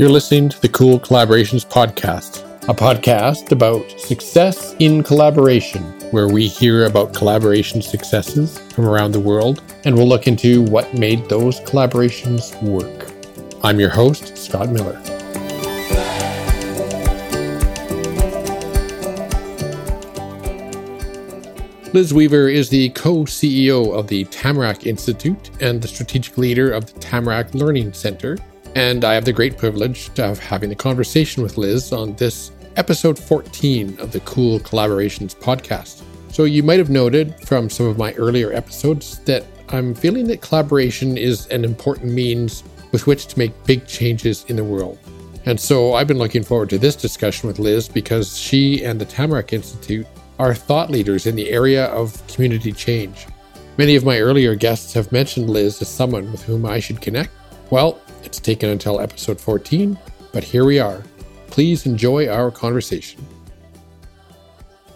You're listening to the Cool Collaborations Podcast, a podcast about success in collaboration, where we hear about collaboration successes from around the world and we'll look into what made those collaborations work. I'm your host, Scott Miller. Liz Weaver is the co CEO of the Tamarack Institute and the strategic leader of the Tamarack Learning Center and I have the great privilege of having the conversation with Liz on this episode 14 of the Cool Collaborations podcast. So, you might have noted from some of my earlier episodes that I'm feeling that collaboration is an important means with which to make big changes in the world. And so, I've been looking forward to this discussion with Liz because she and the Tamarack Institute are thought leaders in the area of community change. Many of my earlier guests have mentioned Liz as someone with whom I should connect. Well, it's taken until episode 14, but here we are. Please enjoy our conversation.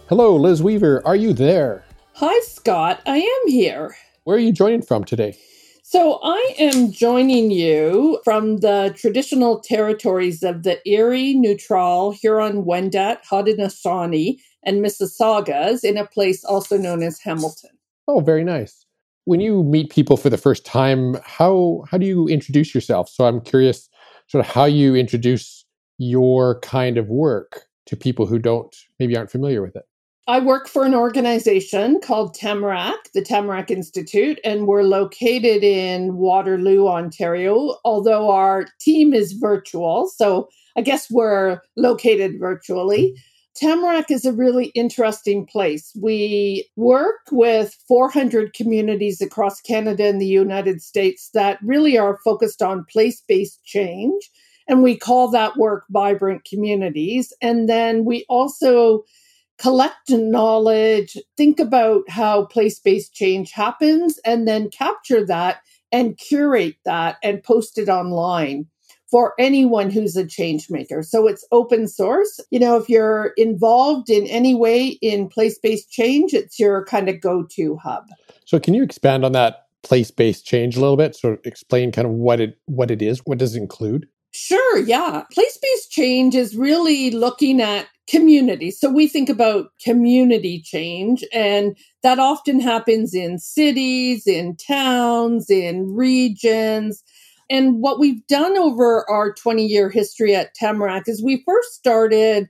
Hello, Liz Weaver. Are you there? Hi, Scott. I am here. Where are you joining from today? So, I am joining you from the traditional territories of the Erie, Neutral, Huron, Wendat, Haudenosaunee, and Mississaugas in a place also known as Hamilton. Oh, very nice when you meet people for the first time, how how do you introduce yourself? So I'm curious, sort of how you introduce your kind of work to people who don't maybe aren't familiar with it. I work for an organization called Tamarack, the Tamarack Institute, and we're located in Waterloo, Ontario, although our team is virtual. So I guess we're located virtually. Tamarack is a really interesting place. We work with 400 communities across Canada and the United States that really are focused on place based change. And we call that work vibrant communities. And then we also collect knowledge, think about how place based change happens, and then capture that and curate that and post it online for anyone who's a change maker. So it's open source. You know, if you're involved in any way in place based change, it's your kind of go to hub. So, can you expand on that place based change a little bit? So, explain kind of what it what it is. What does it include? Sure, yeah. Place based change is really looking at community. So we think about community change, and that often happens in cities, in towns, in regions. And what we've done over our 20 year history at Tamarack is we first started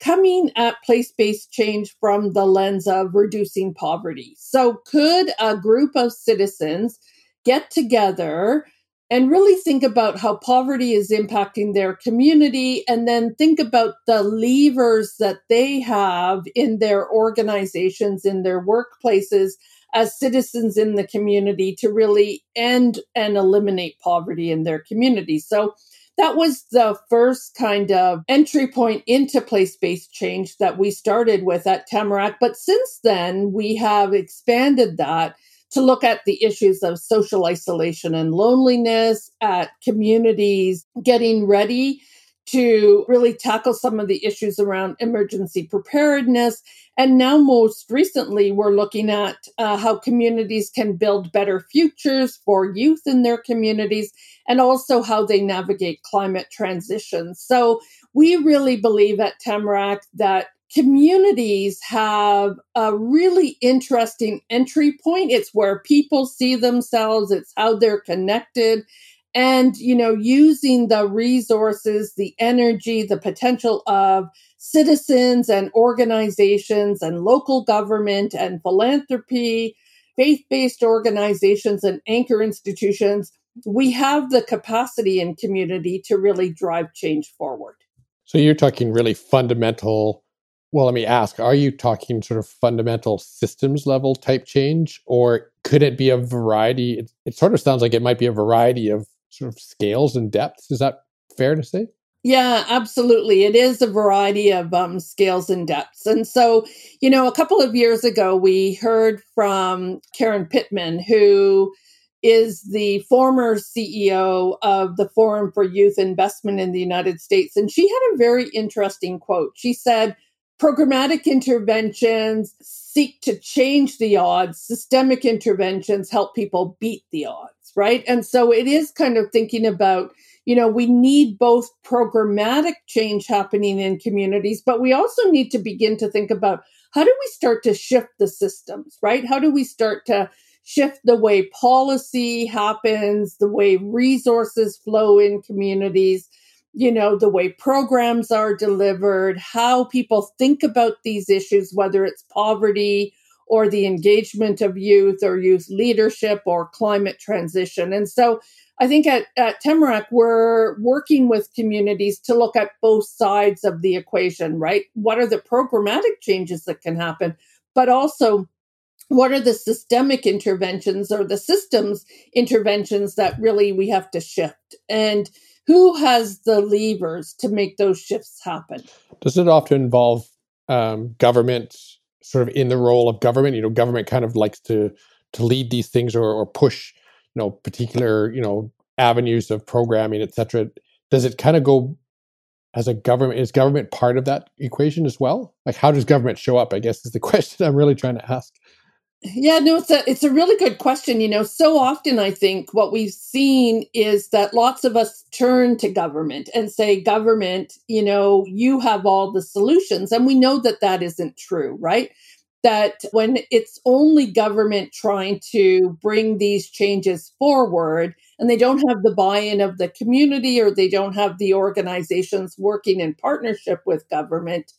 coming at place based change from the lens of reducing poverty. So, could a group of citizens get together and really think about how poverty is impacting their community and then think about the levers that they have in their organizations, in their workplaces as citizens in the community to really end and eliminate poverty in their community. So that was the first kind of entry point into place based change that we started with at Tamarack. But since then, we have expanded that to look at the issues of social isolation and loneliness, at communities getting ready to really tackle some of the issues around emergency preparedness. And now, most recently, we're looking at uh, how communities can build better futures for youth in their communities and also how they navigate climate transition. So, we really believe at Tamarack that communities have a really interesting entry point. It's where people see themselves, it's how they're connected and you know using the resources the energy the potential of citizens and organizations and local government and philanthropy faith-based organizations and anchor institutions we have the capacity in community to really drive change forward. So you're talking really fundamental well let me ask are you talking sort of fundamental systems level type change or could it be a variety? It, it sort of sounds like it might be a variety of sort of scales and depths. Is that fair to say? Yeah, absolutely. It is a variety of um, scales and depths. And so, you know, a couple of years ago, we heard from Karen Pittman, who is the former CEO of the Forum for Youth Investment in the United States. And she had a very interesting quote. She said, Programmatic interventions seek to change the odds, systemic interventions help people beat the odds right? And so it is kind of thinking about, you know, we need both programmatic change happening in communities, but we also need to begin to think about how do we start to shift the systems, right? How do we start to shift the way policy happens, the way resources flow in communities, you know, the way programs are delivered, how people think about these issues, whether it's poverty or the engagement of youth or youth leadership or climate transition. And so I think at, at Tamarack, we're working with communities to look at both sides of the equation, right? What are the programmatic changes that can happen? But also, what are the systemic interventions or the systems interventions that really we have to shift? And who has the levers to make those shifts happen? Does it often involve um, government sort of in the role of government? You know, government kind of likes to to lead these things or, or push you know particular you know avenues of programming etc does it kind of go as a government is government part of that equation as well like how does government show up i guess is the question i'm really trying to ask yeah no it's a it's a really good question you know so often i think what we've seen is that lots of us turn to government and say government you know you have all the solutions and we know that that isn't true right? That when it's only government trying to bring these changes forward and they don't have the buy in of the community or they don't have the organizations working in partnership with government,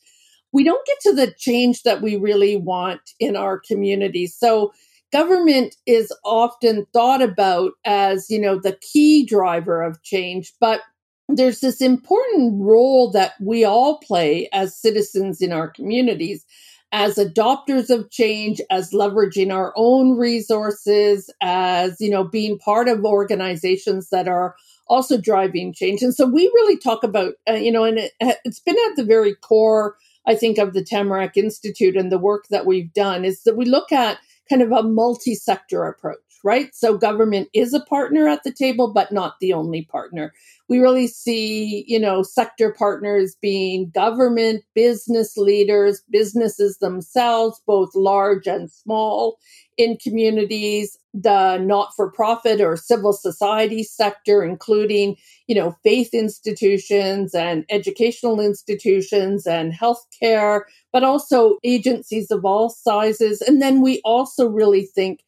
we don't get to the change that we really want in our community. So, government is often thought about as, you know, the key driver of change, but there's this important role that we all play as citizens in our communities as adopters of change, as leveraging our own resources, as, you know, being part of organizations that are also driving change. And so we really talk about, uh, you know, and it, it's been at the very core, I think, of the Tamarack Institute and the work that we've done is that we look at kind of a multi sector approach right? So government is a partner at the table, but not the only partner. We really see, you know, sector partners being government, business leaders, businesses themselves, both large and small in communities, the not for profit or civil society sector, including, you know, faith institutions and educational institutions and healthcare, but also agencies of all sizes. And then we also really think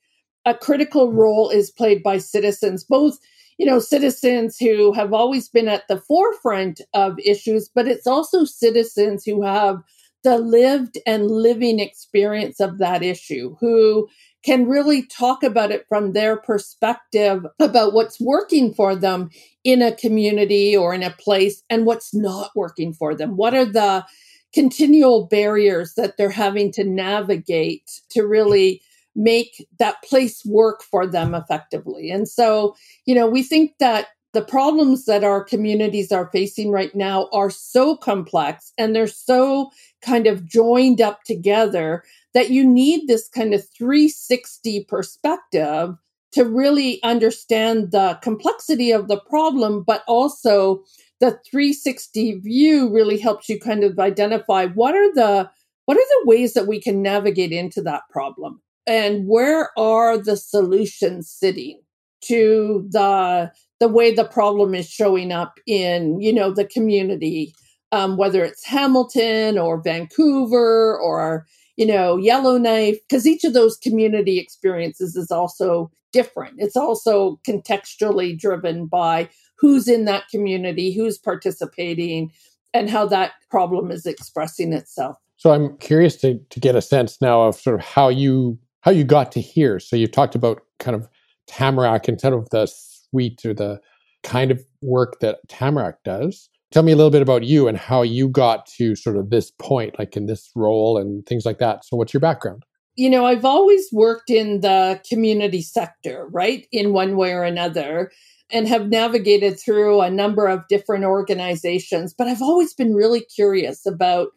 a critical role is played by citizens, both you know citizens who have always been at the forefront of issues, but it's also citizens who have the lived and living experience of that issue, who can really talk about it from their perspective about what's working for them in a community or in a place and what's not working for them. What are the continual barriers that they're having to navigate to really make that place work for them effectively. And so, you know, we think that the problems that our communities are facing right now are so complex and they're so kind of joined up together that you need this kind of 360 perspective to really understand the complexity of the problem, but also the 360 view really helps you kind of identify what are the what are the ways that we can navigate into that problem and where are the solutions sitting to the the way the problem is showing up in you know the community? Um, whether it's hamilton or vancouver or you know yellowknife because each of those community experiences is also different. It's also contextually driven by who's in that community who's participating and how that problem is expressing itself. So i'm curious to, to get a sense now of sort of how you how you got to here. So you talked about kind of Tamarack instead of the suite or the kind of work that Tamarack does. Tell me a little bit about you and how you got to sort of this point, like in this role and things like that. So, what's your background? You know, I've always worked in the community sector, right, in one way or another, and have navigated through a number of different organizations. But I've always been really curious about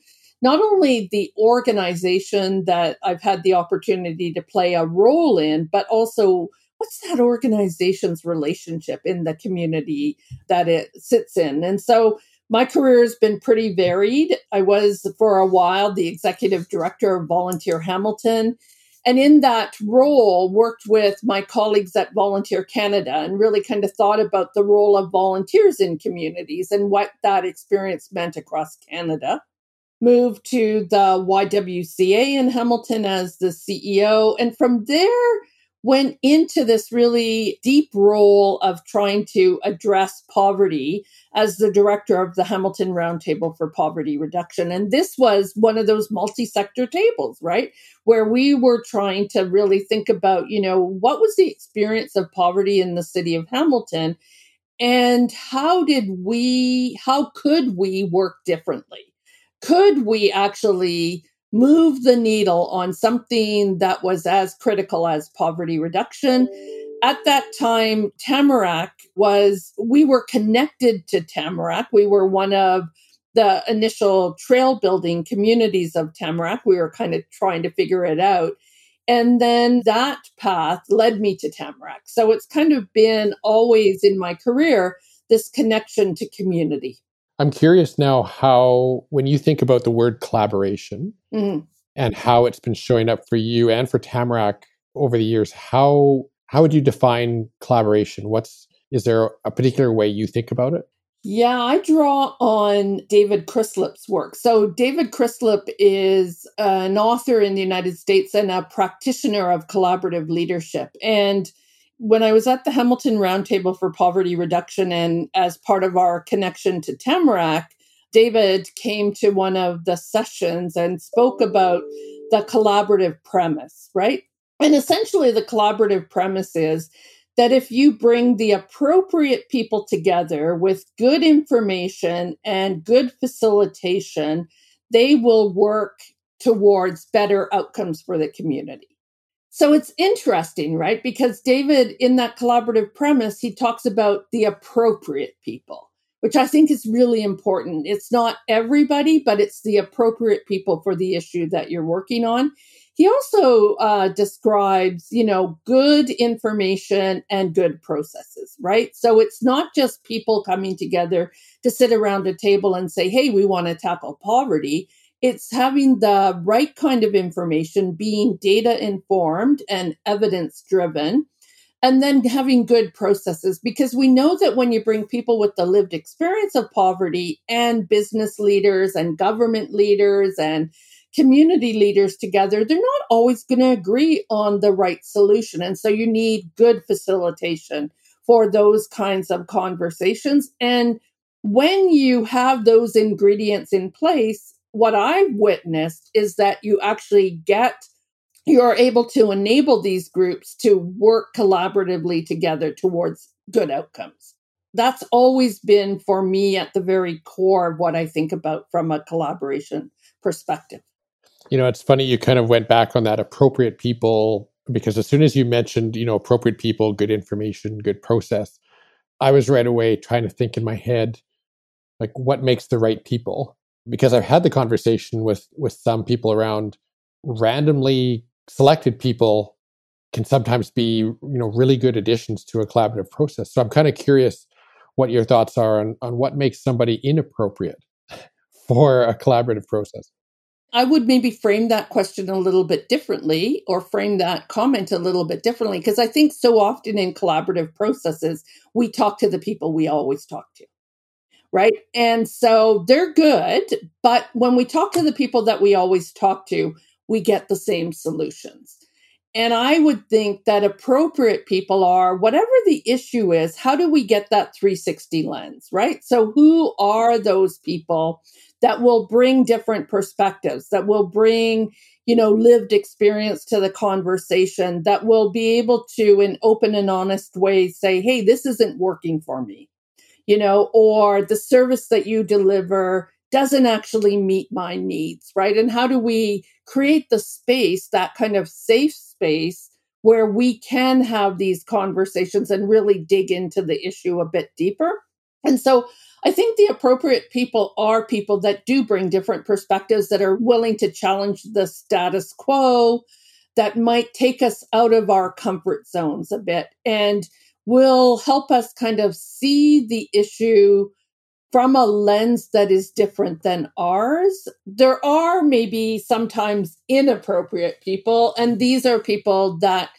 not only the organization that I've had the opportunity to play a role in, but also what's that organization's relationship in the community that it sits in. And so my career has been pretty varied. I was for a while the executive director of Volunteer Hamilton. and in that role worked with my colleagues at volunteer canada and really kind of thought about the role of volunteers in communities and what that experience meant across canada moved to the ywca in hamilton as the ceo and from there went into this really deep role of trying to address poverty as the director of the Hamilton Roundtable for Poverty Reduction. And this was one of those multi sector tables, right? Where we were trying to really think about, you know, what was the experience of poverty in the city of Hamilton? And how did we, how could we work differently? Could we actually move the needle on something that was as critical as poverty reduction. At that time, Tamarack was, we were connected to Tamarack. We were one of the initial trail building communities of Tamarack. We were kind of trying to figure it out. And then that path led me to Tamarack. So it's kind of been always in my career this connection to community. I'm curious now how, when you think about the word collaboration mm-hmm. and how it's been showing up for you and for Tamarack over the years, how how would you define collaboration? What's is there a particular way you think about it? Yeah, I draw on David Chrislip's work. So, David Chrislip is an author in the United States and a practitioner of collaborative leadership. And when I was at the Hamilton Roundtable for Poverty Reduction and as part of our connection to Tamarack, David came to one of the sessions and spoke about the collaborative premise, right? And essentially, the collaborative premise is that if you bring the appropriate people together with good information and good facilitation, they will work towards better outcomes for the community. So it's interesting, right? Because David, in that collaborative premise, he talks about the appropriate people, which I think is really important. It's not everybody, but it's the appropriate people for the issue that you're working on. He also uh, describes, you know, good information and good processes, right? So it's not just people coming together to sit around a table and say, hey, we want to tackle poverty it's having the right kind of information, being data informed and evidence driven, and then having good processes. Because we know that when you bring people with the lived experience of poverty and business leaders and government leaders and community leaders together, they're not always going to agree on the right solution. And so you need good facilitation for those kinds of conversations. And when you have those ingredients in place, what I've witnessed is that you actually get you are able to enable these groups to work collaboratively together towards good outcomes. That's always been for me at the very core of what I think about from a collaboration perspective. You know, it's funny you kind of went back on that appropriate people because as soon as you mentioned, you know, appropriate people, good information, good process, I was right away trying to think in my head like what makes the right people because I've had the conversation with with some people around randomly selected people can sometimes be you know really good additions to a collaborative process. So I'm kind of curious what your thoughts are on, on what makes somebody inappropriate for a collaborative process. I would maybe frame that question a little bit differently or frame that comment a little bit differently because I think so often in collaborative processes, we talk to the people we always talk to right? And so they're good, but when we talk to the people that we always talk to, we get the same solutions. And I would think that appropriate people are whatever the issue is, how do we get that 360 lens, right? So, who are those people that will bring different perspectives, that will bring, you know, lived experience to the conversation, that will be able to, in open and honest ways, say, hey, this isn't working for me you know, or the service that you deliver doesn't actually meet my needs, right? And how do we create the space, that kind of safe space where we can have these conversations and really dig into the issue a bit deeper? And so I think the appropriate people are people that do bring different perspectives that are willing to challenge the status quo, that might take us out of our comfort zones a bit. And will help us kind of see the issue from a lens that is different than ours. There are maybe sometimes inappropriate people, and these are people that,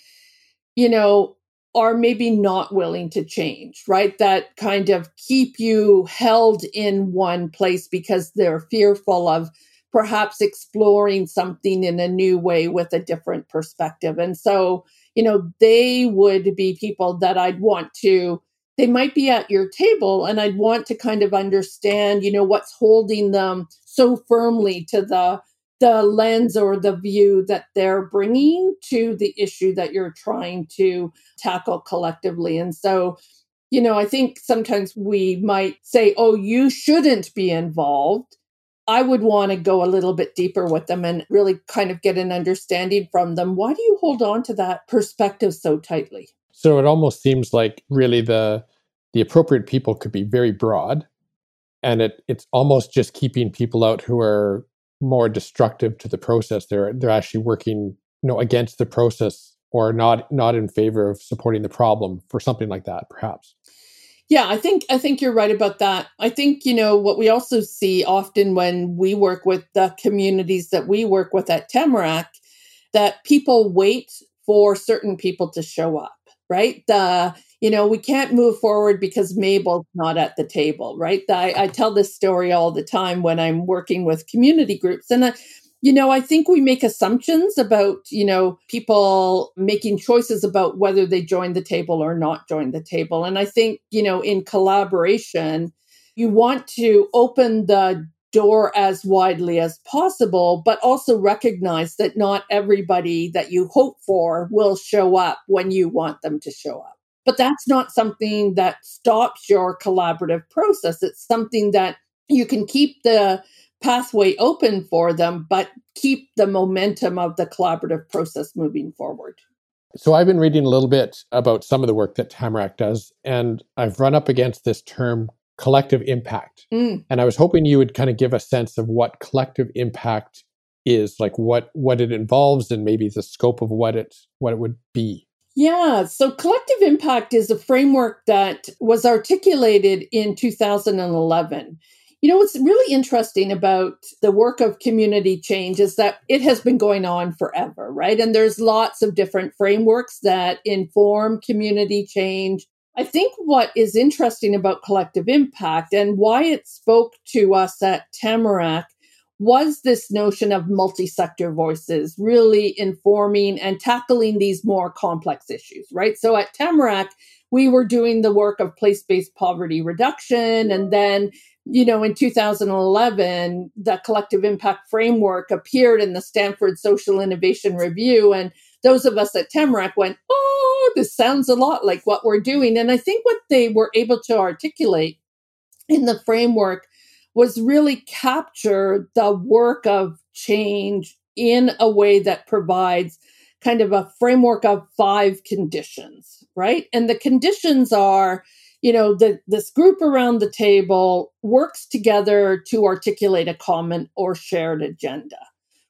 you know, are maybe not willing to change, right? That kind of keep you held in one place because they're fearful of perhaps exploring something in a new way with a different perspective. And so, you know, they would be people that I'd want to, they might be at your table and I'd want to kind of understand, you know, what's holding them so firmly to the the lens or the view that they're bringing to the issue that you're trying to tackle collectively. And so, you know, I think sometimes we might say, oh, you shouldn't be involved. I would want to go a little bit deeper with them and really kind of get an understanding from them. Why do you hold on to that perspective so tightly? So it almost seems like really the the appropriate people could be very broad and it it's almost just keeping people out who are more destructive to the process. They're they're actually working you know against the process or not not in favor of supporting the problem for something like that, perhaps. Yeah, I think I think you're right about that. I think you know what we also see often when we work with the communities that we work with at Tamarack that people wait for certain people to show up, right? The you know, we can't move forward because Mabel's not at the table, right? I, I tell this story all the time when I'm working with community groups. And, I, you know, I think we make assumptions about, you know, people making choices about whether they join the table or not join the table. And I think, you know, in collaboration, you want to open the door as widely as possible, but also recognize that not everybody that you hope for will show up when you want them to show up. But that's not something that stops your collaborative process. It's something that you can keep the pathway open for them, but keep the momentum of the collaborative process moving forward. So I've been reading a little bit about some of the work that Tamarack does, and I've run up against this term collective impact. Mm. And I was hoping you would kind of give a sense of what collective impact is, like what what it involves and maybe the scope of what it what it would be. Yeah, so collective impact is a framework that was articulated in 2011. You know, what's really interesting about the work of community change is that it has been going on forever, right? And there's lots of different frameworks that inform community change. I think what is interesting about collective impact and why it spoke to us at Tamarack was this notion of multi sector voices really informing and tackling these more complex issues, right? So at Tamarack, we were doing the work of place based poverty reduction. And then, you know, in 2011, the collective impact framework appeared in the Stanford Social Innovation Review. And those of us at Tamarack went, oh, this sounds a lot like what we're doing. And I think what they were able to articulate in the framework was really capture the work of change in a way that provides kind of a framework of five conditions, right? And the conditions are, you know, that this group around the table works together to articulate a common or shared agenda,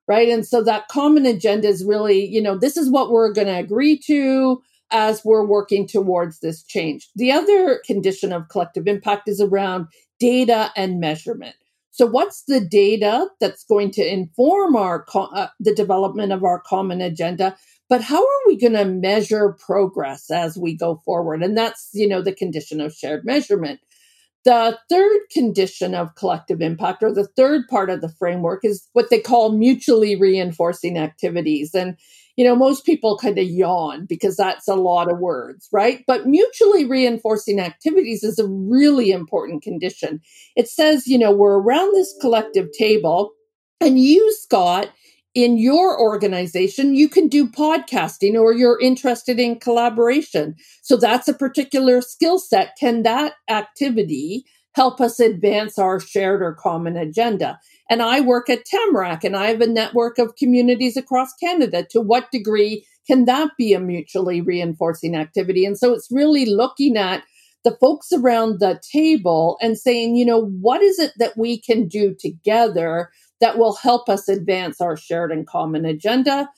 right? And so that common agenda is really, you know, this is what we're going to agree to as we're working towards this change. The other condition of collective impact is around data and measurement. So, what's the data that's going to inform our uh, the development of our common agenda? But how are we going to measure progress as we go forward? And that's you know the condition of shared measurement. The third condition of collective impact, or the third part of the framework, is what they call mutually reinforcing activities. And you know, most people kind of yawn because that's a lot of words, right? But mutually reinforcing activities is a really important condition. It says, you know, we're around this collective table, and you, Scott, in your organization, you can do podcasting or you're interested in collaboration. So that's a particular skill set. Can that activity help us advance our shared or common agenda? And I work at Tamarack and I have a network of communities across Canada. To what degree can that be a mutually reinforcing activity? And so it's really looking at the folks around the table and saying, you know, what is it that we can do together that will help us advance our shared and common agenda?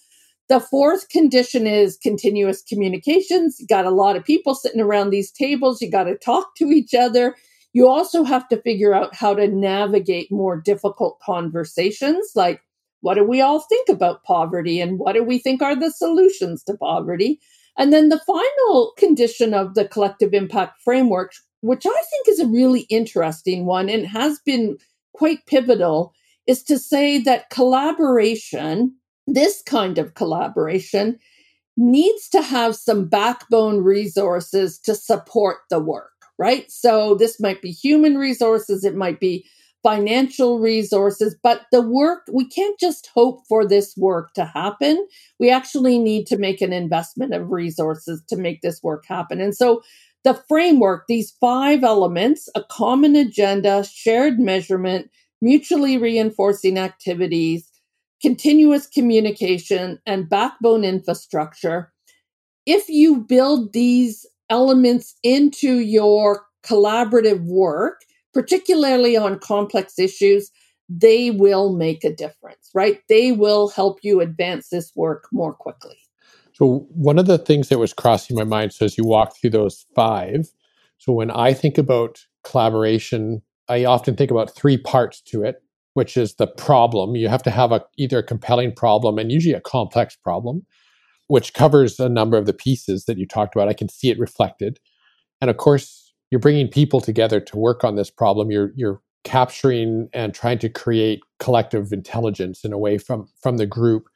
The fourth condition is continuous communications. You got a lot of people sitting around these tables. You got to talk to each other You also have to figure out how to navigate more difficult conversations like what do we all think about poverty and what do we think are the solutions to poverty? And then the final condition of the collective impact framework, which I think is a really interesting one and has been quite pivotal, is to say that collaboration, this kind of collaboration, needs to have some backbone resources to support the work, right? So this might be human resources, it might be financial resources, but the work, we can't just hope for this work to happen. We actually need to make an investment of resources to make this work happen. And so the framework, these five elements, a common agenda, shared measurement, mutually reinforcing activities, continuous communication, and backbone infrastructure. If you build these elements into your collaborative work, particularly on complex issues, they will make a difference, right? They will help you advance this work more quickly. So, one of the things that was crossing my mind, so as you walk through those five, so when I think about collaboration, I often think about three parts to it, which is the problem. You have to have a, either a compelling problem and usually a complex problem, which covers a number of the pieces that you talked about. I can see it reflected. And of course, you're bringing people together to work on this problem. You're you're capturing and trying to create collective intelligence in a way from from the group.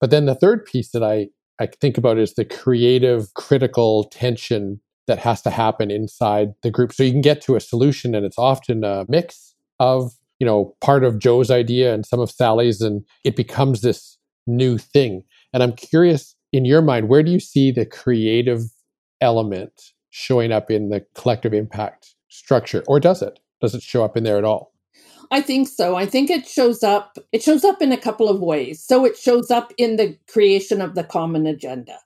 But then the third piece that I I think about is the creative critical tension that has to happen inside the group so you can get to a solution and it's often a mix of you know part of joe's idea and some of sally's and it becomes this new thing and i'm curious in your mind where do you see the creative element showing up in the collective impact structure or does it does it show up in there at all I think so. I think it shows up it shows up in a couple of ways. So it shows up in the creation of the common agenda.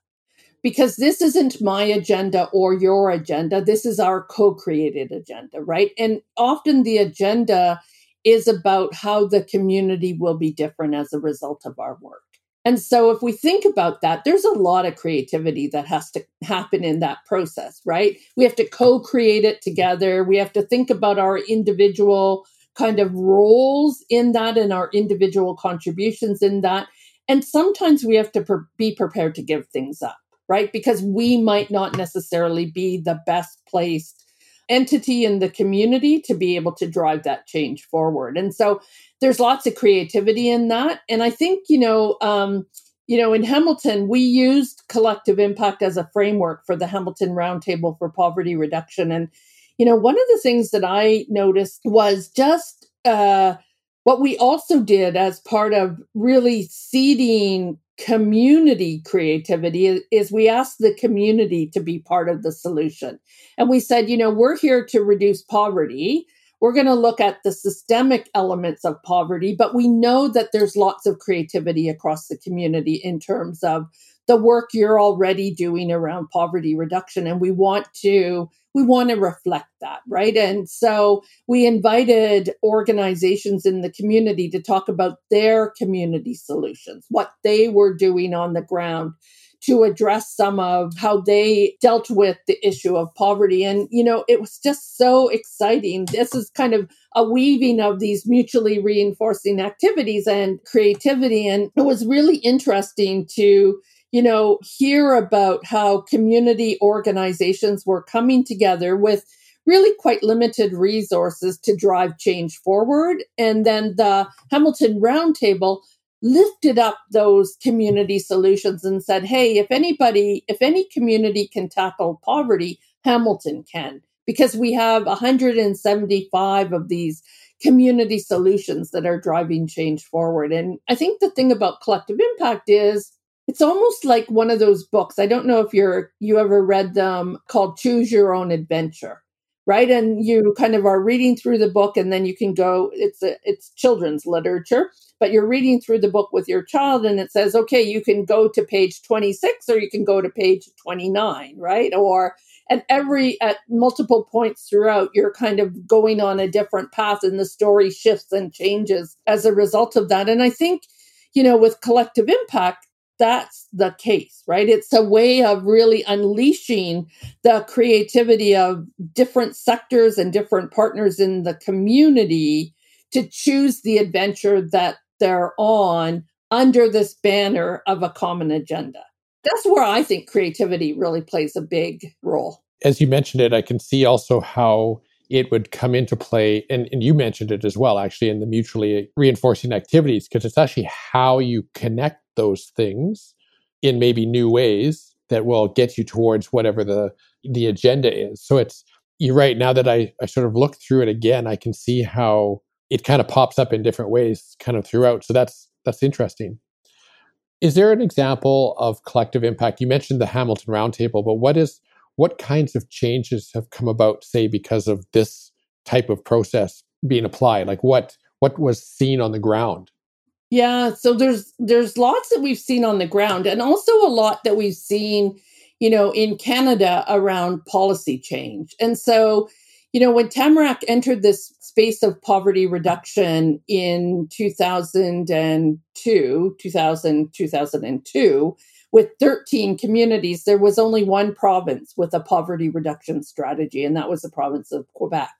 Because this isn't my agenda or your agenda. This is our co-created agenda, right? And often the agenda is about how the community will be different as a result of our work. And so, if we think about that, there's a lot of creativity that has to happen in that process, right? We have to co create it together. We have to think about our individual kind of roles in that and our individual contributions in that. And sometimes we have to be prepared to give things up, right? Because we might not necessarily be the best placed entity in the community to be able to drive that change forward. And so there's lots of creativity in that. And I think, you know, um, you know, in Hamilton, we used collective impact as a framework for the Hamilton Roundtable for Poverty Reduction. And, you know, one of the things that I noticed was just uh, what we also did as part of really seeding community creativity is we asked the community to be part of the solution. And we said, you know, we're here to reduce poverty we're going to look at the systemic elements of poverty, but we know that there's lots of creativity across the community in terms of the work you're already doing around poverty reduction and we want to we want to reflect that right and so we invited organizations in the community to talk about their community solutions what they were doing on the ground to address some of how they dealt with the issue of poverty. And, you know, it was just so exciting. This is kind of a weaving of these mutually reinforcing activities and creativity. And it was really interesting to, you know, hear about how community organizations were coming together with really quite limited resources to drive change forward. And then the Hamilton Roundtable lifted up those community solutions and said, hey, if anybody, if any community can tackle poverty, Hamilton can, because we have 175 of these community solutions that are driving change forward. And I think the thing about collective impact is it's almost like one of those books. I don't know if you're you ever read them called Choose Your Own Adventure right? And you kind of are reading through the book and then you can go it's a, it's children's literature but you're reading through the book with your child and it says okay you can go to page 26 or you can go to page 29 right? Or and every at multiple points throughout you're kind of going on a different path and the story shifts and changes as a result of that. And i think you know with collective impact that's the case, right? It's a way of really unleashing the creativity of different sectors and different partners in the community to choose the adventure that they're on under this banner of a common agenda. That's where I think creativity really plays a big role. As you mentioned it, I can see also how it would come into play. And, and you mentioned it as well, actually, in the mutually reinforcing activities, because it's actually how you connect those things in maybe new ways that will get you towards whatever the the agenda is. So it's you're right. Now that I, I sort of look through it again, I can see how it kind of pops up in different ways kind of throughout. So that's that's interesting. Is there an example of collective impact? You mentioned the Hamilton Roundtable, but what is what kinds of changes have come about, say, because of this type of process being applied? Like what what was seen on the ground? Yeah, so there's there's lots that we've seen on the ground and also a lot that we've seen, you know, in Canada around policy change. And so, you know, when Tamarack entered this space of poverty reduction in 2002, 2000 2002 with 13 communities, there was only one province with a poverty reduction strategy and that was the province of Quebec.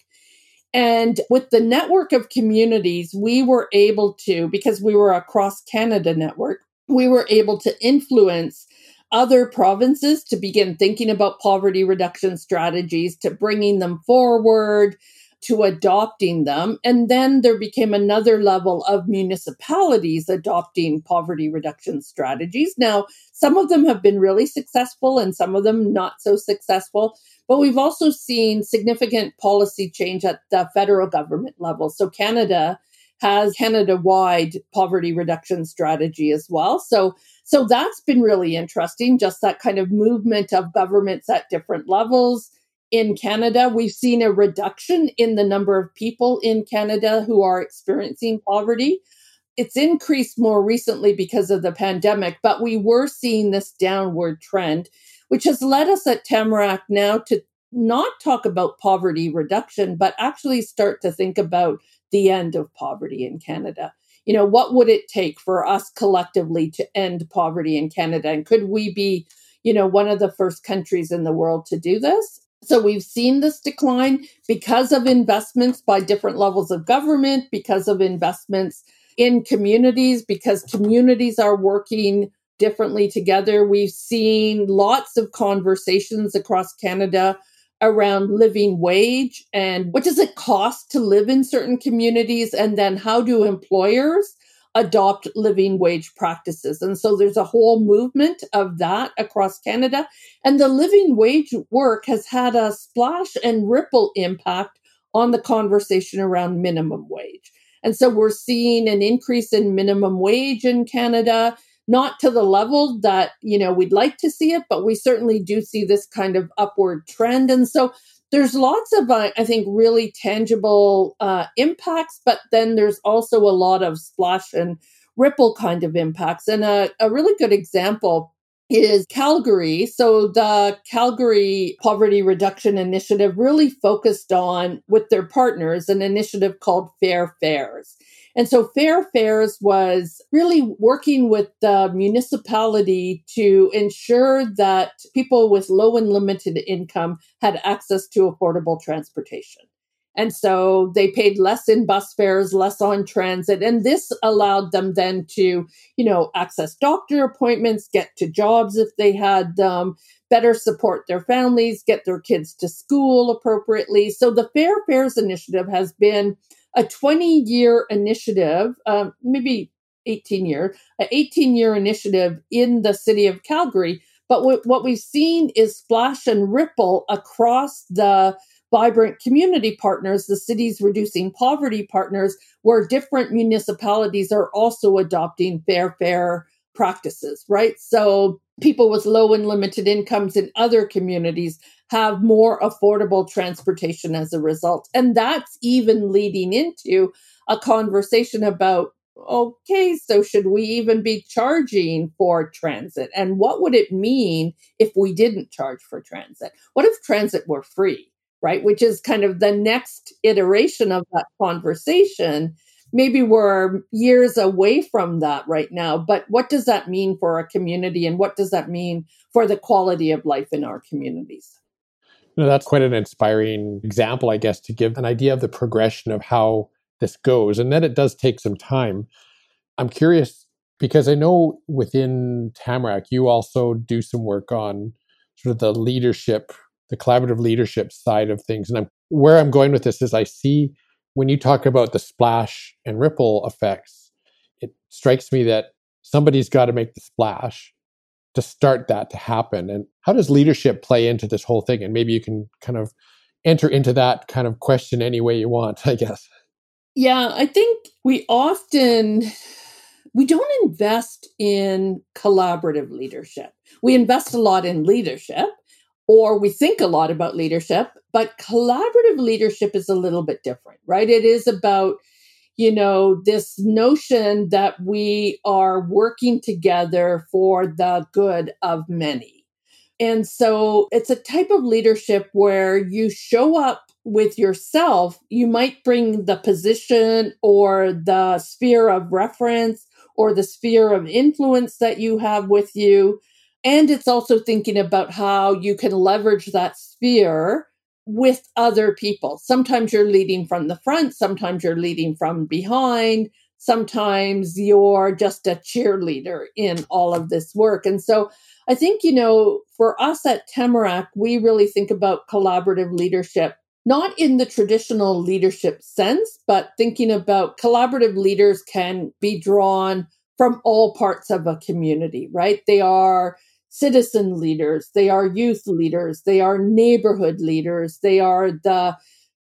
And with the network of communities, we were able to, because we were a cross Canada network, we were able to influence other provinces to begin thinking about poverty reduction strategies, to bringing them forward, to adopting them. And then there became another level of municipalities adopting poverty reduction strategies. Now, some of them have been really successful and some of them not so successful. But we've also seen significant policy change at the federal government level. So Canada has Canada-wide poverty reduction strategy as well. So so that's been really interesting, just that kind of movement of governments at different levels. In Canada, we've seen a reduction in the number of people in Canada who are experiencing poverty. It's increased more recently because of the pandemic, but we were seeing this downward trend which has led us at Tamarack now to not talk about poverty reduction, but actually start to think about the end of poverty in Canada. You know, what would it take for us collectively to end poverty in Canada? And could we be, you know, one of the first countries in the world to do this? So we've seen this decline because of investments by different levels of government, because of investments in communities, because communities are working differently together. We've seen lots of conversations across Canada around living wage and what does it cost to live in certain communities and then how do employers adopt living wage practices. And so there's a whole movement of that across Canada. And the living wage work has had a splash and ripple impact on the conversation around minimum wage. And so we're seeing an increase in minimum wage in Canada not to the level that, you know, we'd like to see it, but we certainly do see this kind of upward trend. And so there's lots of, uh, I think, really tangible uh, impacts, but then there's also a lot of splash and ripple kind of impacts. And a, a really good example is Calgary. So the Calgary Poverty Reduction Initiative really focused on, with their partners, an initiative called Fair Fares. And so Fair Fares was really working with the municipality to ensure that people with low and limited income had access to affordable transportation. And so they paid less in bus fares, less on transit. And this allowed them then to, you know, access doctor appointments, get to jobs if they had them, better support their families, get their kids to school appropriately. So the Fair Fares initiative has been a 20 year initiative, um, maybe 18 year, an 18 year initiative in the city of Calgary. But w- what we've seen is splash and ripple across the vibrant community partners, the city's reducing poverty partners, where different municipalities are also adopting fair fare practices, right? So people with low and limited incomes in other communities have more affordable transportation as a result. And that's even leading into a conversation about okay, so should we even be charging for transit? And what would it mean if we didn't charge for transit? What if transit were free, right? Which is kind of the next iteration of that conversation maybe we're years away from that right now, but what does that mean for our community and what does that mean for the quality of life in our communities? That's quite an inspiring example, I guess, to give an idea of the progression of how this goes. And that it does take some time. I'm curious because I know within Tamarack, you also do some work on sort of the leadership, the collaborative leadership side of things. And I'm, where I'm going with this is I see when you talk about the splash and ripple effects, it strikes me that somebody's got to make the splash to start that to happen. And how does leadership play into this whole thing? And maybe you can kind of enter into that kind of question any way you want, I guess. Yeah, I think we often we don't invest in collaborative leadership. We invest a lot in leadership or we think a lot about leadership, but collaborative leadership is a little bit different, right? It is about you know, this notion that we are working together for the good of many. And so it's a type of leadership where you show up with yourself. You might bring the position or the sphere of reference or the sphere of influence that you have with you. And it's also thinking about how you can leverage that sphere with other people. Sometimes you're leading from the front, sometimes you're leading from behind, sometimes you're just a cheerleader in all of this work. And so I think, you know, for us at Tamarack, we really think about collaborative leadership, not in the traditional leadership sense, but thinking about collaborative leaders can be drawn from all parts of a community, right? They are citizen leaders, they are youth leaders, they are neighborhood leaders, they are the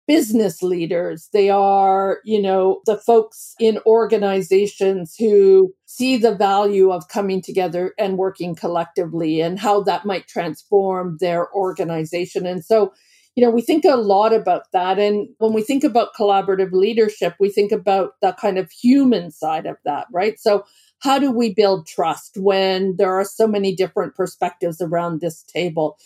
business leaders, they are, you know, the folks in organizations who see the value of coming together and working collectively and how that might transform their organization. And so, you know, we think a lot about that. And when we think about collaborative leadership, we think about the kind of human side of that, right? So how do we build trust when there are so many different perspectives around this table?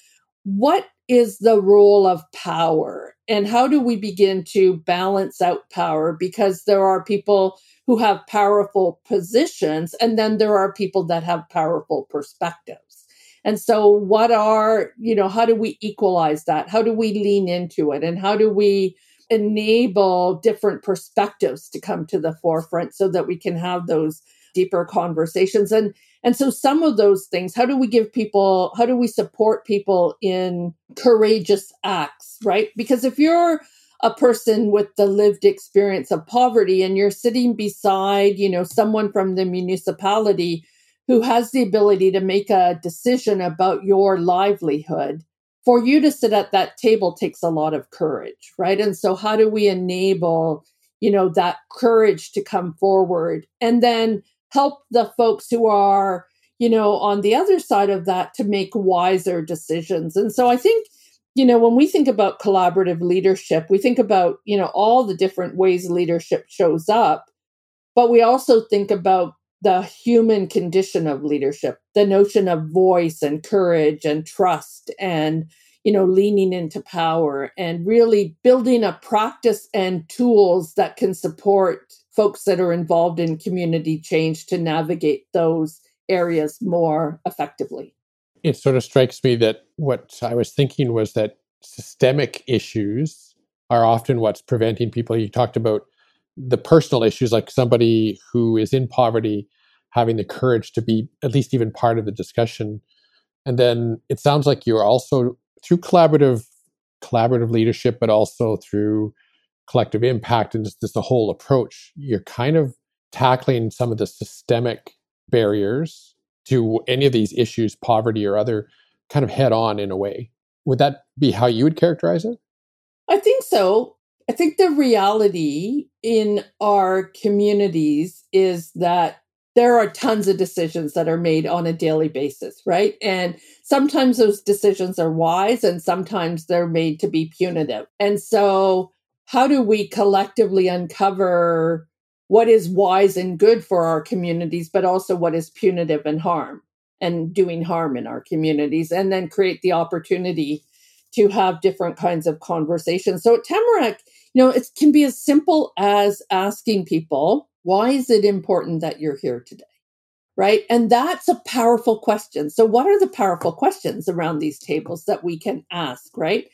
What is the role of power and how do we begin to balance out power? Because there are people who have powerful positions and then there are people that have powerful perspectives. And so, what are, you know, how do we equalize that? How do we lean into it? And how do we enable different perspectives to come to the forefront so that we can have those deeper conversations. And and so some of those things how do we give people how do we support people in courageous acts right? Because if you're a person with the lived experience of poverty and you're sitting beside you know someone from the municipality who has the ability to make a decision about your livelihood for you to sit at that table takes a lot of courage right? And so how do we enable you know that courage to come forward? And then help the folks who are, you know, on the other side of that to make wiser decisions. And so I think, you know, when we think about collaborative leadership, we think about, you know, all the different ways leadership shows up, but we also think about the human condition of leadership, the notion of voice and courage and trust and, you know, leaning into power and really building a practice and tools that can support folks that are involved in community change to navigate those areas more effectively. It sort of strikes me that what I was thinking was that systemic issues are often what's preventing people. You talked about the personal issues, like somebody who is in poverty having the courage to be at least even part of the discussion. And then it sounds like you're also through collaborative collaborative leadership, but also through collective impact and just this the whole approach, you're kind of tackling some of the systemic barriers to any of these issues, poverty or other, kind of head on in a way. Would that be how you would characterize it? I think so. I think the reality in our communities is that there are tons of decisions that are made on a daily basis, right? And sometimes those decisions are wise and sometimes they're made to be punitive. And so how do we collectively uncover what is wise and good for our communities, but also what is punitive and harm and doing harm in our communities, and then create the opportunity to have different kinds of conversations. So at Tamarack, you know, it can be as simple as asking people, why is it important that you're here today? Right. And that's a powerful question. So, what are the powerful questions around these tables that we can ask? Right.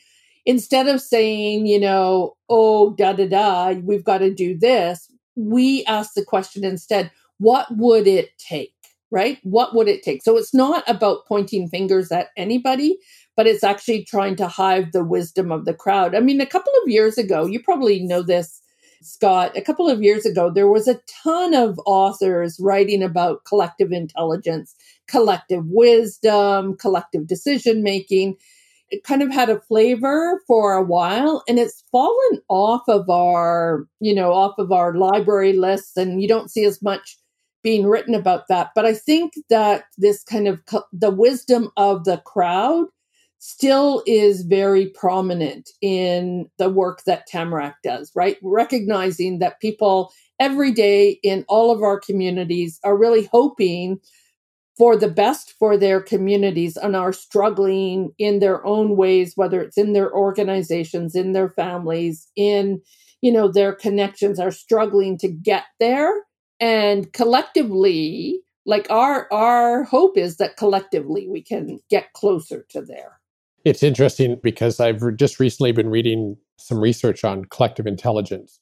Instead of saying, you know, oh, da da da, we've got to do this, we ask the question instead, what would it take? Right? What would it take? So, it's not about pointing fingers at anybody, but it's actually trying to hive the wisdom of the crowd. I mean, a couple of years ago, you probably know this, Scott, a couple of years ago, there was a ton of authors writing about collective intelligence, collective wisdom, collective decision making. It kind of had a flavor for a while and it's fallen off of our, you know, off of our library lists and you don't see as much being written about that. But I think that this kind of co- the wisdom of the crowd still is very prominent in the work that Tamarack does, right? Recognizing that people every day in all of our communities are really hoping for the best for their communities and are struggling in their own ways whether it's in their organizations in their families in you know their connections are struggling to get there and collectively like our our hope is that collectively we can get closer to there it's interesting because I've just recently been reading some research on collective intelligence.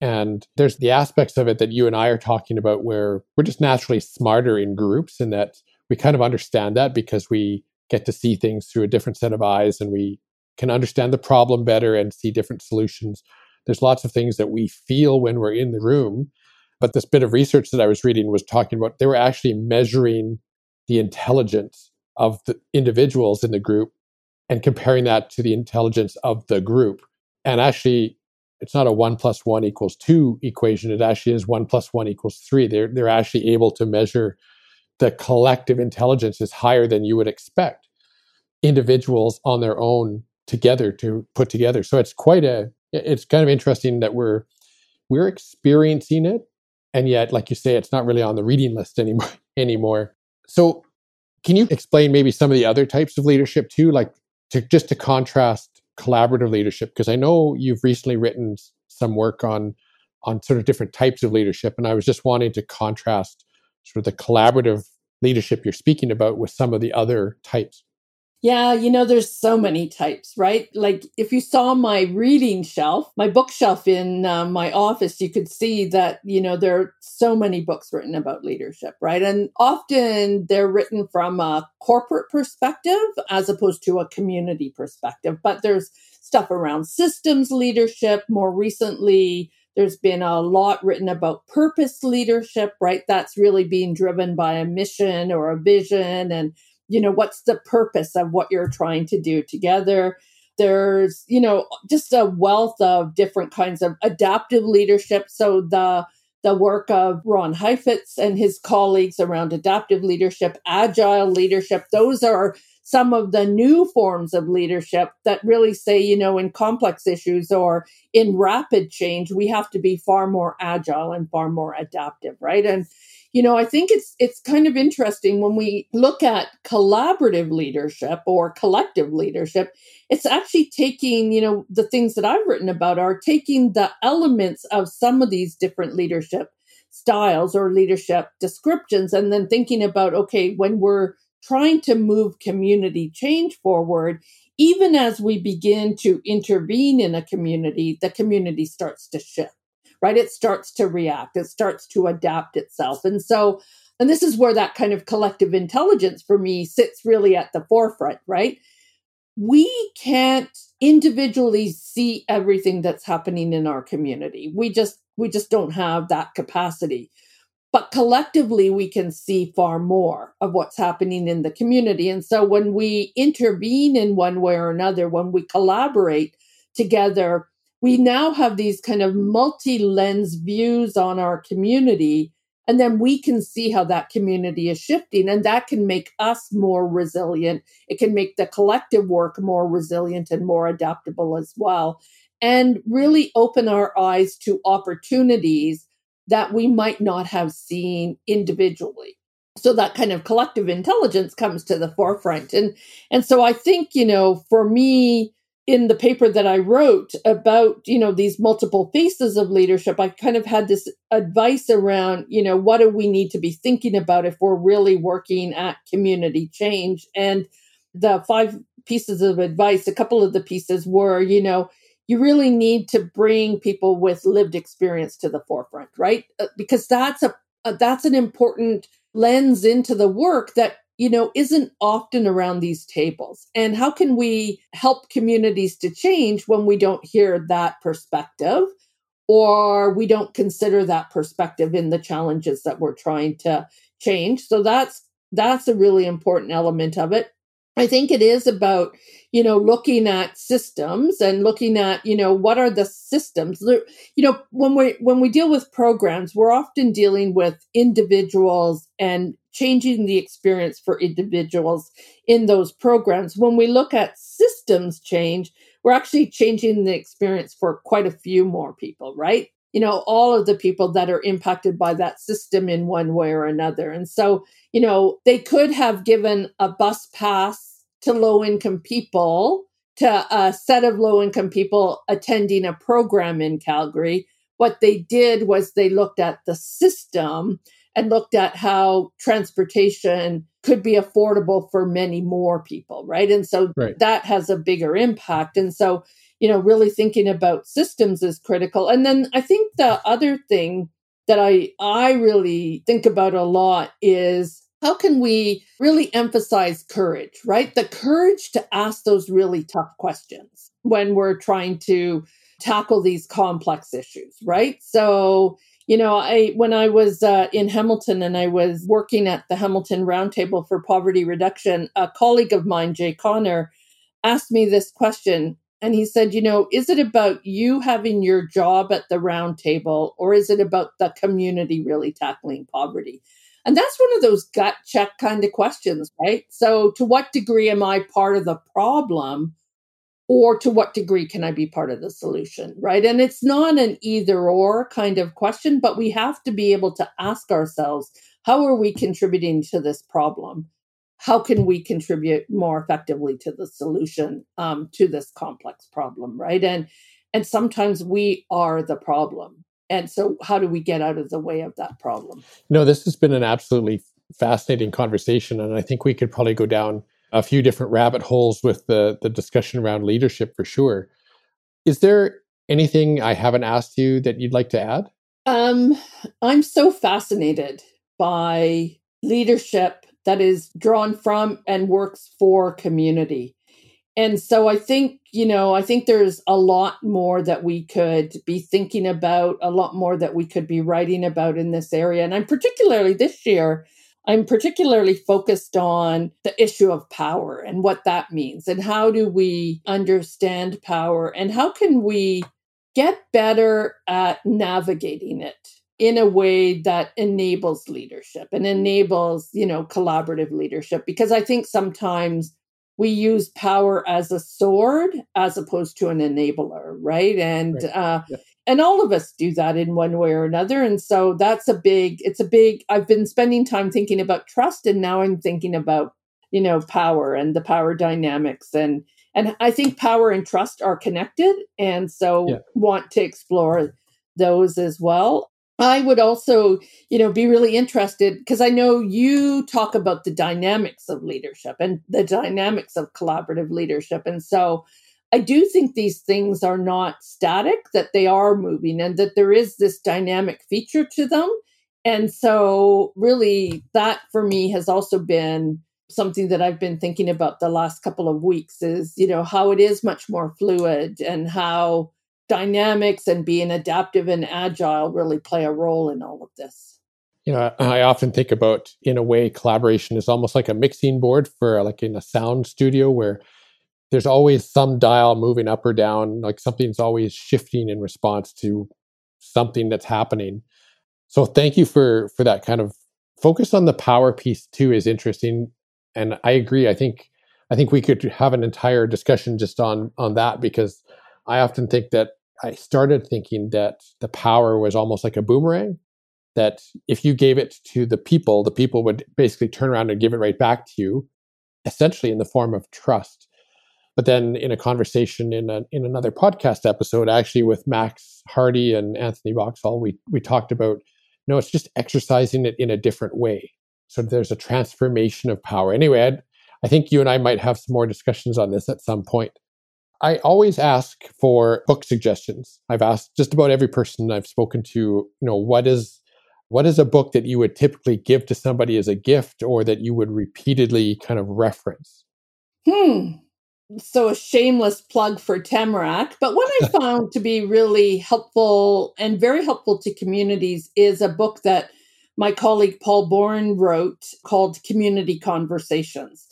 And there's the aspects of it that you and I are talking about where we're just naturally smarter in groups and that we kind of understand that because we get to see things through a different set of eyes and we can understand the problem better and see different solutions. There's lots of things that we feel when we're in the room. But this bit of research that I was reading was talking about they were actually measuring the intelligence of the individuals in the group and comparing that to the intelligence of the group. And actually, it's not a one plus one equals two equation. It actually is one plus one equals three. They're, they're actually able to measure the collective intelligence is higher than you would expect individuals on their own together to put together. So it's quite a, it's kind of interesting that we're, we're experiencing it. And yet, like you say, it's not really on the reading list anymore. anymore. So can you explain maybe some of the other types of leadership too? Like to just to contrast collaborative leadership because I know you've recently written some work on on sort of different types of leadership and I was just wanting to contrast sort of the collaborative leadership you're speaking about with some of the other types. Yeah, you know, there's so many types, right? Like if you saw my reading shelf, my bookshelf in uh, my office, you could see that, you know, there are so many books written about leadership, right? And often they're written from a corporate perspective as opposed to a community perspective. But there's stuff around systems leadership. More recently, there's been a lot written about purpose leadership, right? That's really being driven by a mission or a vision and you know what's the purpose of what you're trying to do together there's you know just a wealth of different kinds of adaptive leadership so the the work of Ron Heifetz and his colleagues around adaptive leadership, agile leadership. Those are some of the new forms of leadership that really say, you know, in complex issues or in rapid change, we have to be far more agile and far more adaptive, right? And you know, I think it's it's kind of interesting when we look at collaborative leadership or collective leadership, it's actually taking, you know, the things that I've written about are taking the elements of some of these different leadership styles or leadership descriptions and then thinking about okay, when we're trying to move community change forward, even as we begin to intervene in a community, the community starts to shift right? It starts to react, it starts to adapt itself. And so, and this is where that kind of collective intelligence for me sits really at the forefront, right? We can't individually see everything that's happening in our community. We just we just don't have that capacity. But collectively we can see far more of what's happening in the community. And so when we intervene in one way or another, when we collaborate together, we now have these kind of multi lens views on our community. And then we can see how that community is shifting, and that can make us more resilient. It can make the collective work more resilient and more adaptable as well, and really open our eyes to opportunities that we might not have seen individually so that kind of collective intelligence comes to the forefront and and so i think you know for me in the paper that I wrote about, you know, these multiple faces of leadership, I kind of had this advice around, you know, what do we need to be thinking about if we're really working at community change? And the five pieces of advice, a couple of the pieces were, you know, you really need to bring people with lived experience to the forefront, right? Uh, because that's a, a that's an important lens into the work that you know, isn't often around these tables. And how can we help communities to change when we don't hear that perspective or we don't consider that perspective in the challenges that we're trying to change? So that's that's a really important element of it. I think it is about, you know, looking at systems and looking at, you know, what are the systems? You know, when we when we deal with programs, we're often dealing with individuals and changing the experience for individuals in those programs. When we look at systems change, we're actually changing the experience for quite a few more people, right? You know, all of the people that are impacted by that system in one way or another. And so, you know, they could have given a bus pass to low income people, to a set of low income people attending a program in Calgary. What they did was they looked at the system and looked at how transportation could be affordable for many more people, right? And so right. that has a bigger impact. And so, you know, really thinking about systems is critical. And then I think the other thing that I I really think about a lot is how can we really emphasize courage, right? The courage to ask those really tough questions when we're trying to tackle these complex issues, right? So, you know, I when I was uh, in Hamilton and I was working at the Hamilton Roundtable for Poverty Reduction, a colleague of mine, Jay Connor, asked me this question. And he said, you know, is it about you having your job at the roundtable or is it about the community really tackling poverty? And that's one of those gut check kind of questions, right? So, to what degree am I part of the problem or to what degree can I be part of the solution, right? And it's not an either or kind of question, but we have to be able to ask ourselves how are we contributing to this problem? How can we contribute more effectively to the solution um, to this complex problem, right? And and sometimes we are the problem. And so, how do we get out of the way of that problem? No, this has been an absolutely fascinating conversation, and I think we could probably go down a few different rabbit holes with the the discussion around leadership for sure. Is there anything I haven't asked you that you'd like to add? Um, I'm so fascinated by leadership that is drawn from and works for community. And so I think, you know, I think there's a lot more that we could be thinking about, a lot more that we could be writing about in this area. And I'm particularly this year I'm particularly focused on the issue of power and what that means and how do we understand power and how can we get better at navigating it in a way that enables leadership and enables, you know, collaborative leadership because I think sometimes we use power as a sword as opposed to an enabler, right? And right. Uh, yeah and all of us do that in one way or another. And so that's a big it's a big i've been spending time thinking about trust and now i'm thinking about you know power and the power dynamics. And and i think power and trust are connected and so yeah. want to explore those as well. I would also you know be really interested because i know you talk about the dynamics of leadership and the dynamics of collaborative leadership. And so I do think these things are not static, that they are moving and that there is this dynamic feature to them. And so, really, that for me has also been something that I've been thinking about the last couple of weeks is, you know, how it is much more fluid and how dynamics and being adaptive and agile really play a role in all of this. You know, I often think about, in a way, collaboration is almost like a mixing board for like in a sound studio where there's always some dial moving up or down like something's always shifting in response to something that's happening. So thank you for for that kind of focus on the power piece too is interesting and i agree i think i think we could have an entire discussion just on on that because i often think that i started thinking that the power was almost like a boomerang that if you gave it to the people the people would basically turn around and give it right back to you essentially in the form of trust But then in a conversation in a, in another podcast episode, actually with Max Hardy and Anthony Boxall, we we talked about no, it's just exercising it in a different way. So there's a transformation of power. Anyway, I'd, I think you and I might have some more discussions on this at some point. I always ask for book suggestions. I've asked just about every person I've spoken to, you know, what is what is a book that you would typically give to somebody as a gift or that you would repeatedly kind of reference? Hmm. So a shameless plug for Tamarack, but what I found to be really helpful and very helpful to communities is a book that my colleague Paul Born wrote called Community Conversations.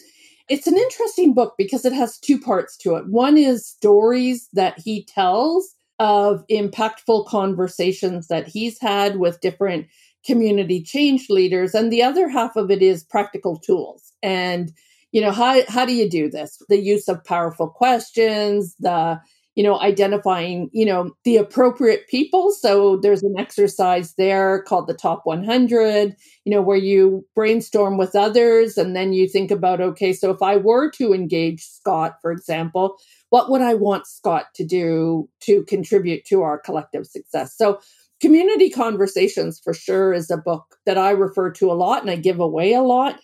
It's an interesting book because it has two parts to it. One is stories that he tells of impactful conversations that he's had with different community change leaders. And the other half of it is practical tools. And, you know, how, how do you do this? The use of powerful questions, the you know, identifying, you know, the appropriate people. So there's an exercise there called the top 100, you know, where you brainstorm with others and then you think about, okay, so if I were to engage Scott, for example, what would I want Scott to do to contribute to our collective success? So Community Conversations for sure is a book that I refer to a lot and I give away a lot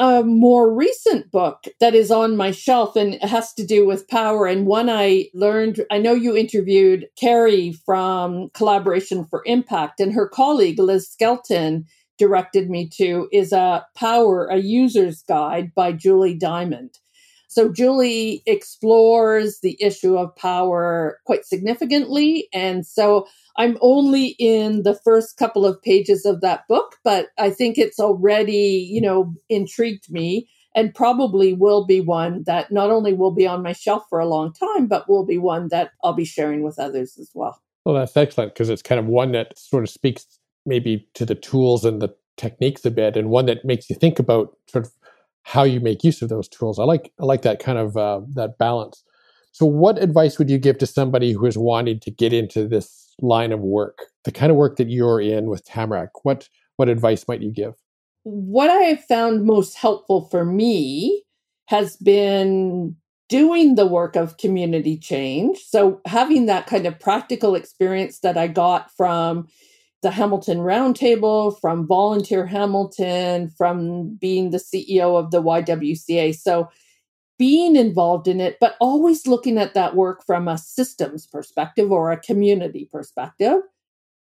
a more recent book that is on my shelf and has to do with power. And one I learned, I know you interviewed Carrie from Collaboration for Impact, and her colleague, Liz Skelton, directed me to is a Power, a User's Guide by Julie Diamond. So Julie explores the issue of power quite significantly. And so I'm only in the first couple of pages of that book, but I think it's already, you know, intrigued me and probably will be one that not only will be on my shelf for a long time, but will be one that I'll be sharing with others as well. Well, that's excellent because it's kind of one that sort of speaks maybe to the tools and the techniques a bit, and one that makes you think about sort of how you make use of those tools. I like I like that kind of uh, that balance. So, what advice would you give to somebody who is wanting to get into this line of work, the kind of work that you're in with Tamarack? What what advice might you give? What I have found most helpful for me has been doing the work of community change. So, having that kind of practical experience that I got from the Hamilton Roundtable, from Volunteer Hamilton, from being the CEO of the YWCA. So, being involved in it, but always looking at that work from a systems perspective or a community perspective.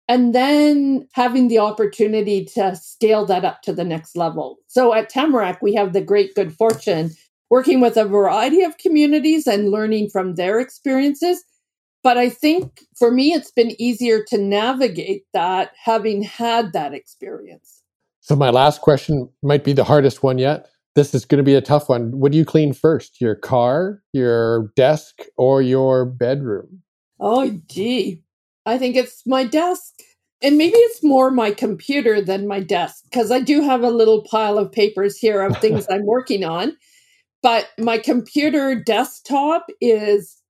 And then having the opportunity to scale that up to the next level. So at Tamarack, we have the great good fortune working with a variety of communities and learning from their experiences. But I think for me, it's been easier to navigate that having had that experience. So, my last question might be the hardest one yet this is going to be a tough one. What do you clean first? Your car, your desk, or your bedroom? Oh, gee. I think it's my desk. And maybe it's more my computer than my desk because I do have a little pile of papers here of things I'm working on. But my computer desktop is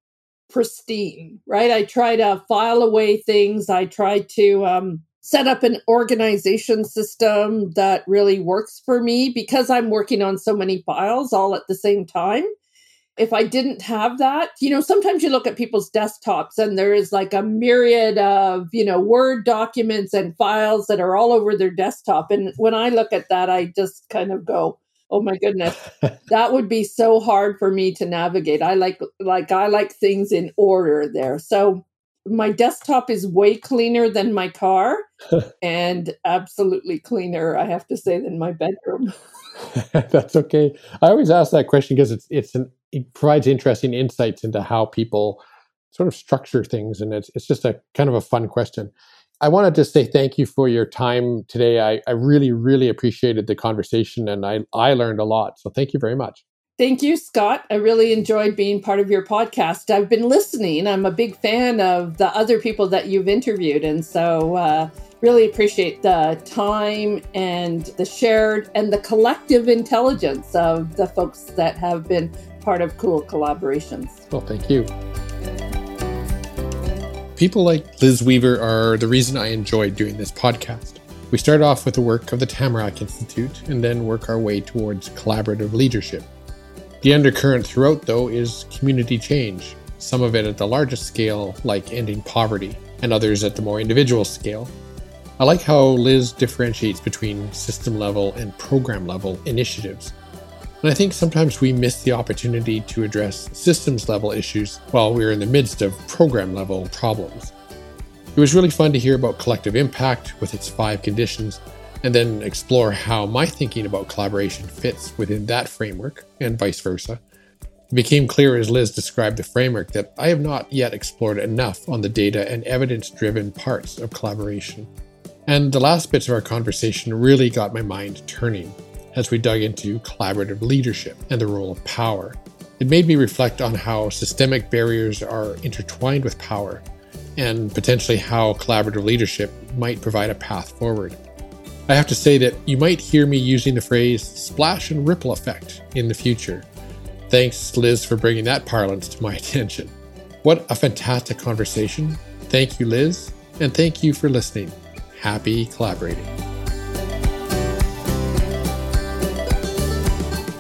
pristine, right? I try to file away things. I try to um, set up an organization system that really works for me because I'm working on so many files all at the same time. If I didn't have that, you know, sometimes you look at people's desktops and there is like a myriad of, you know, Word documents and files that are all over their desktop. And when I look at that, I just kind of go, oh my goodness that would be so hard for me to navigate i like like i like things in order there so my desktop is way cleaner than my car and absolutely cleaner, I have to say, than my bedroom. That's okay. I always ask that question because it's it's an it provides interesting insights into how people sort of structure things, and it's it's just a kind of a fun question. I wanted to say thank you for your time today. I, I really, really appreciated the conversation and I, I learned a lot. So thank you very much. Thank you, Scott. I really enjoyed being part of your podcast. I've been listening. I'm a big fan of the other people that you've interviewed. And so, uh, really appreciate the time and the shared and the collective intelligence of the folks that have been part of cool collaborations. Well, thank you. People like Liz Weaver are the reason I enjoyed doing this podcast. We start off with the work of the Tamarack Institute and then work our way towards collaborative leadership. The undercurrent throughout, though, is community change, some of it at the largest scale, like ending poverty, and others at the more individual scale. I like how Liz differentiates between system level and program level initiatives. And I think sometimes we miss the opportunity to address systems level issues while we're in the midst of program level problems. It was really fun to hear about collective impact with its five conditions and then explore how my thinking about collaboration fits within that framework and vice versa. It became clear as Liz described the framework that I have not yet explored enough on the data and evidence driven parts of collaboration. And the last bits of our conversation really got my mind turning as we dug into collaborative leadership and the role of power. It made me reflect on how systemic barriers are intertwined with power and potentially how collaborative leadership might provide a path forward. I have to say that you might hear me using the phrase splash and ripple effect in the future. Thanks, Liz, for bringing that parlance to my attention. What a fantastic conversation. Thank you, Liz, and thank you for listening. Happy collaborating.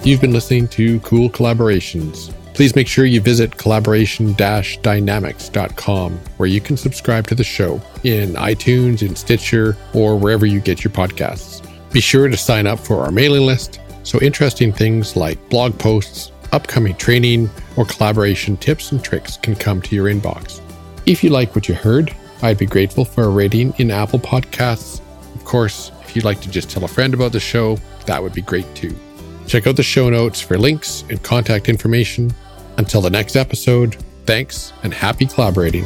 You've been listening to Cool Collaborations. Please make sure you visit collaboration dynamics.com where you can subscribe to the show in iTunes, in Stitcher, or wherever you get your podcasts. Be sure to sign up for our mailing list so interesting things like blog posts, upcoming training, or collaboration tips and tricks can come to your inbox. If you like what you heard, I'd be grateful for a rating in Apple Podcasts. Of course, if you'd like to just tell a friend about the show, that would be great too. Check out the show notes for links and contact information. Until the next episode, thanks and happy collaborating.